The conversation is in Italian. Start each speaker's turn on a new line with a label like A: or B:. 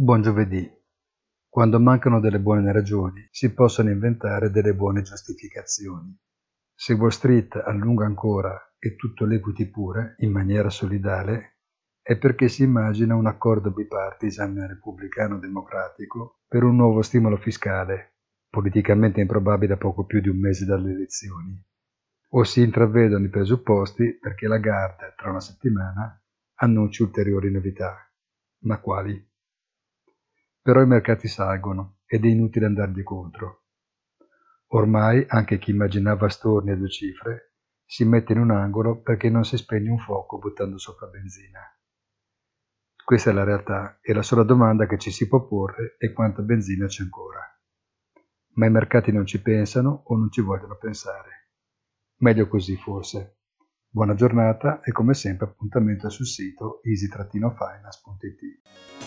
A: Buon giovedì. Quando mancano delle buone ragioni, si possono inventare delle buone giustificazioni. Se Wall Street allunga ancora e tutto l'equity pure, in maniera solidale, è perché si immagina un accordo bipartisan repubblicano-democratico per un nuovo stimolo fiscale, politicamente improbabile a poco più di un mese dalle elezioni. O si intravedono i presupposti perché la Lagarde, tra una settimana, annunci ulteriori novità. Ma quali? Però i mercati salgono ed è inutile andargli contro. Ormai anche chi immaginava storni a due cifre si mette in un angolo perché non si spegne un fuoco buttando sopra benzina. Questa è la realtà e la sola domanda che ci si può porre è quanta benzina c'è ancora. Ma i mercati non ci pensano o non ci vogliono pensare. Meglio così forse. Buona giornata e come sempre appuntamento sul sito easy-finance.it.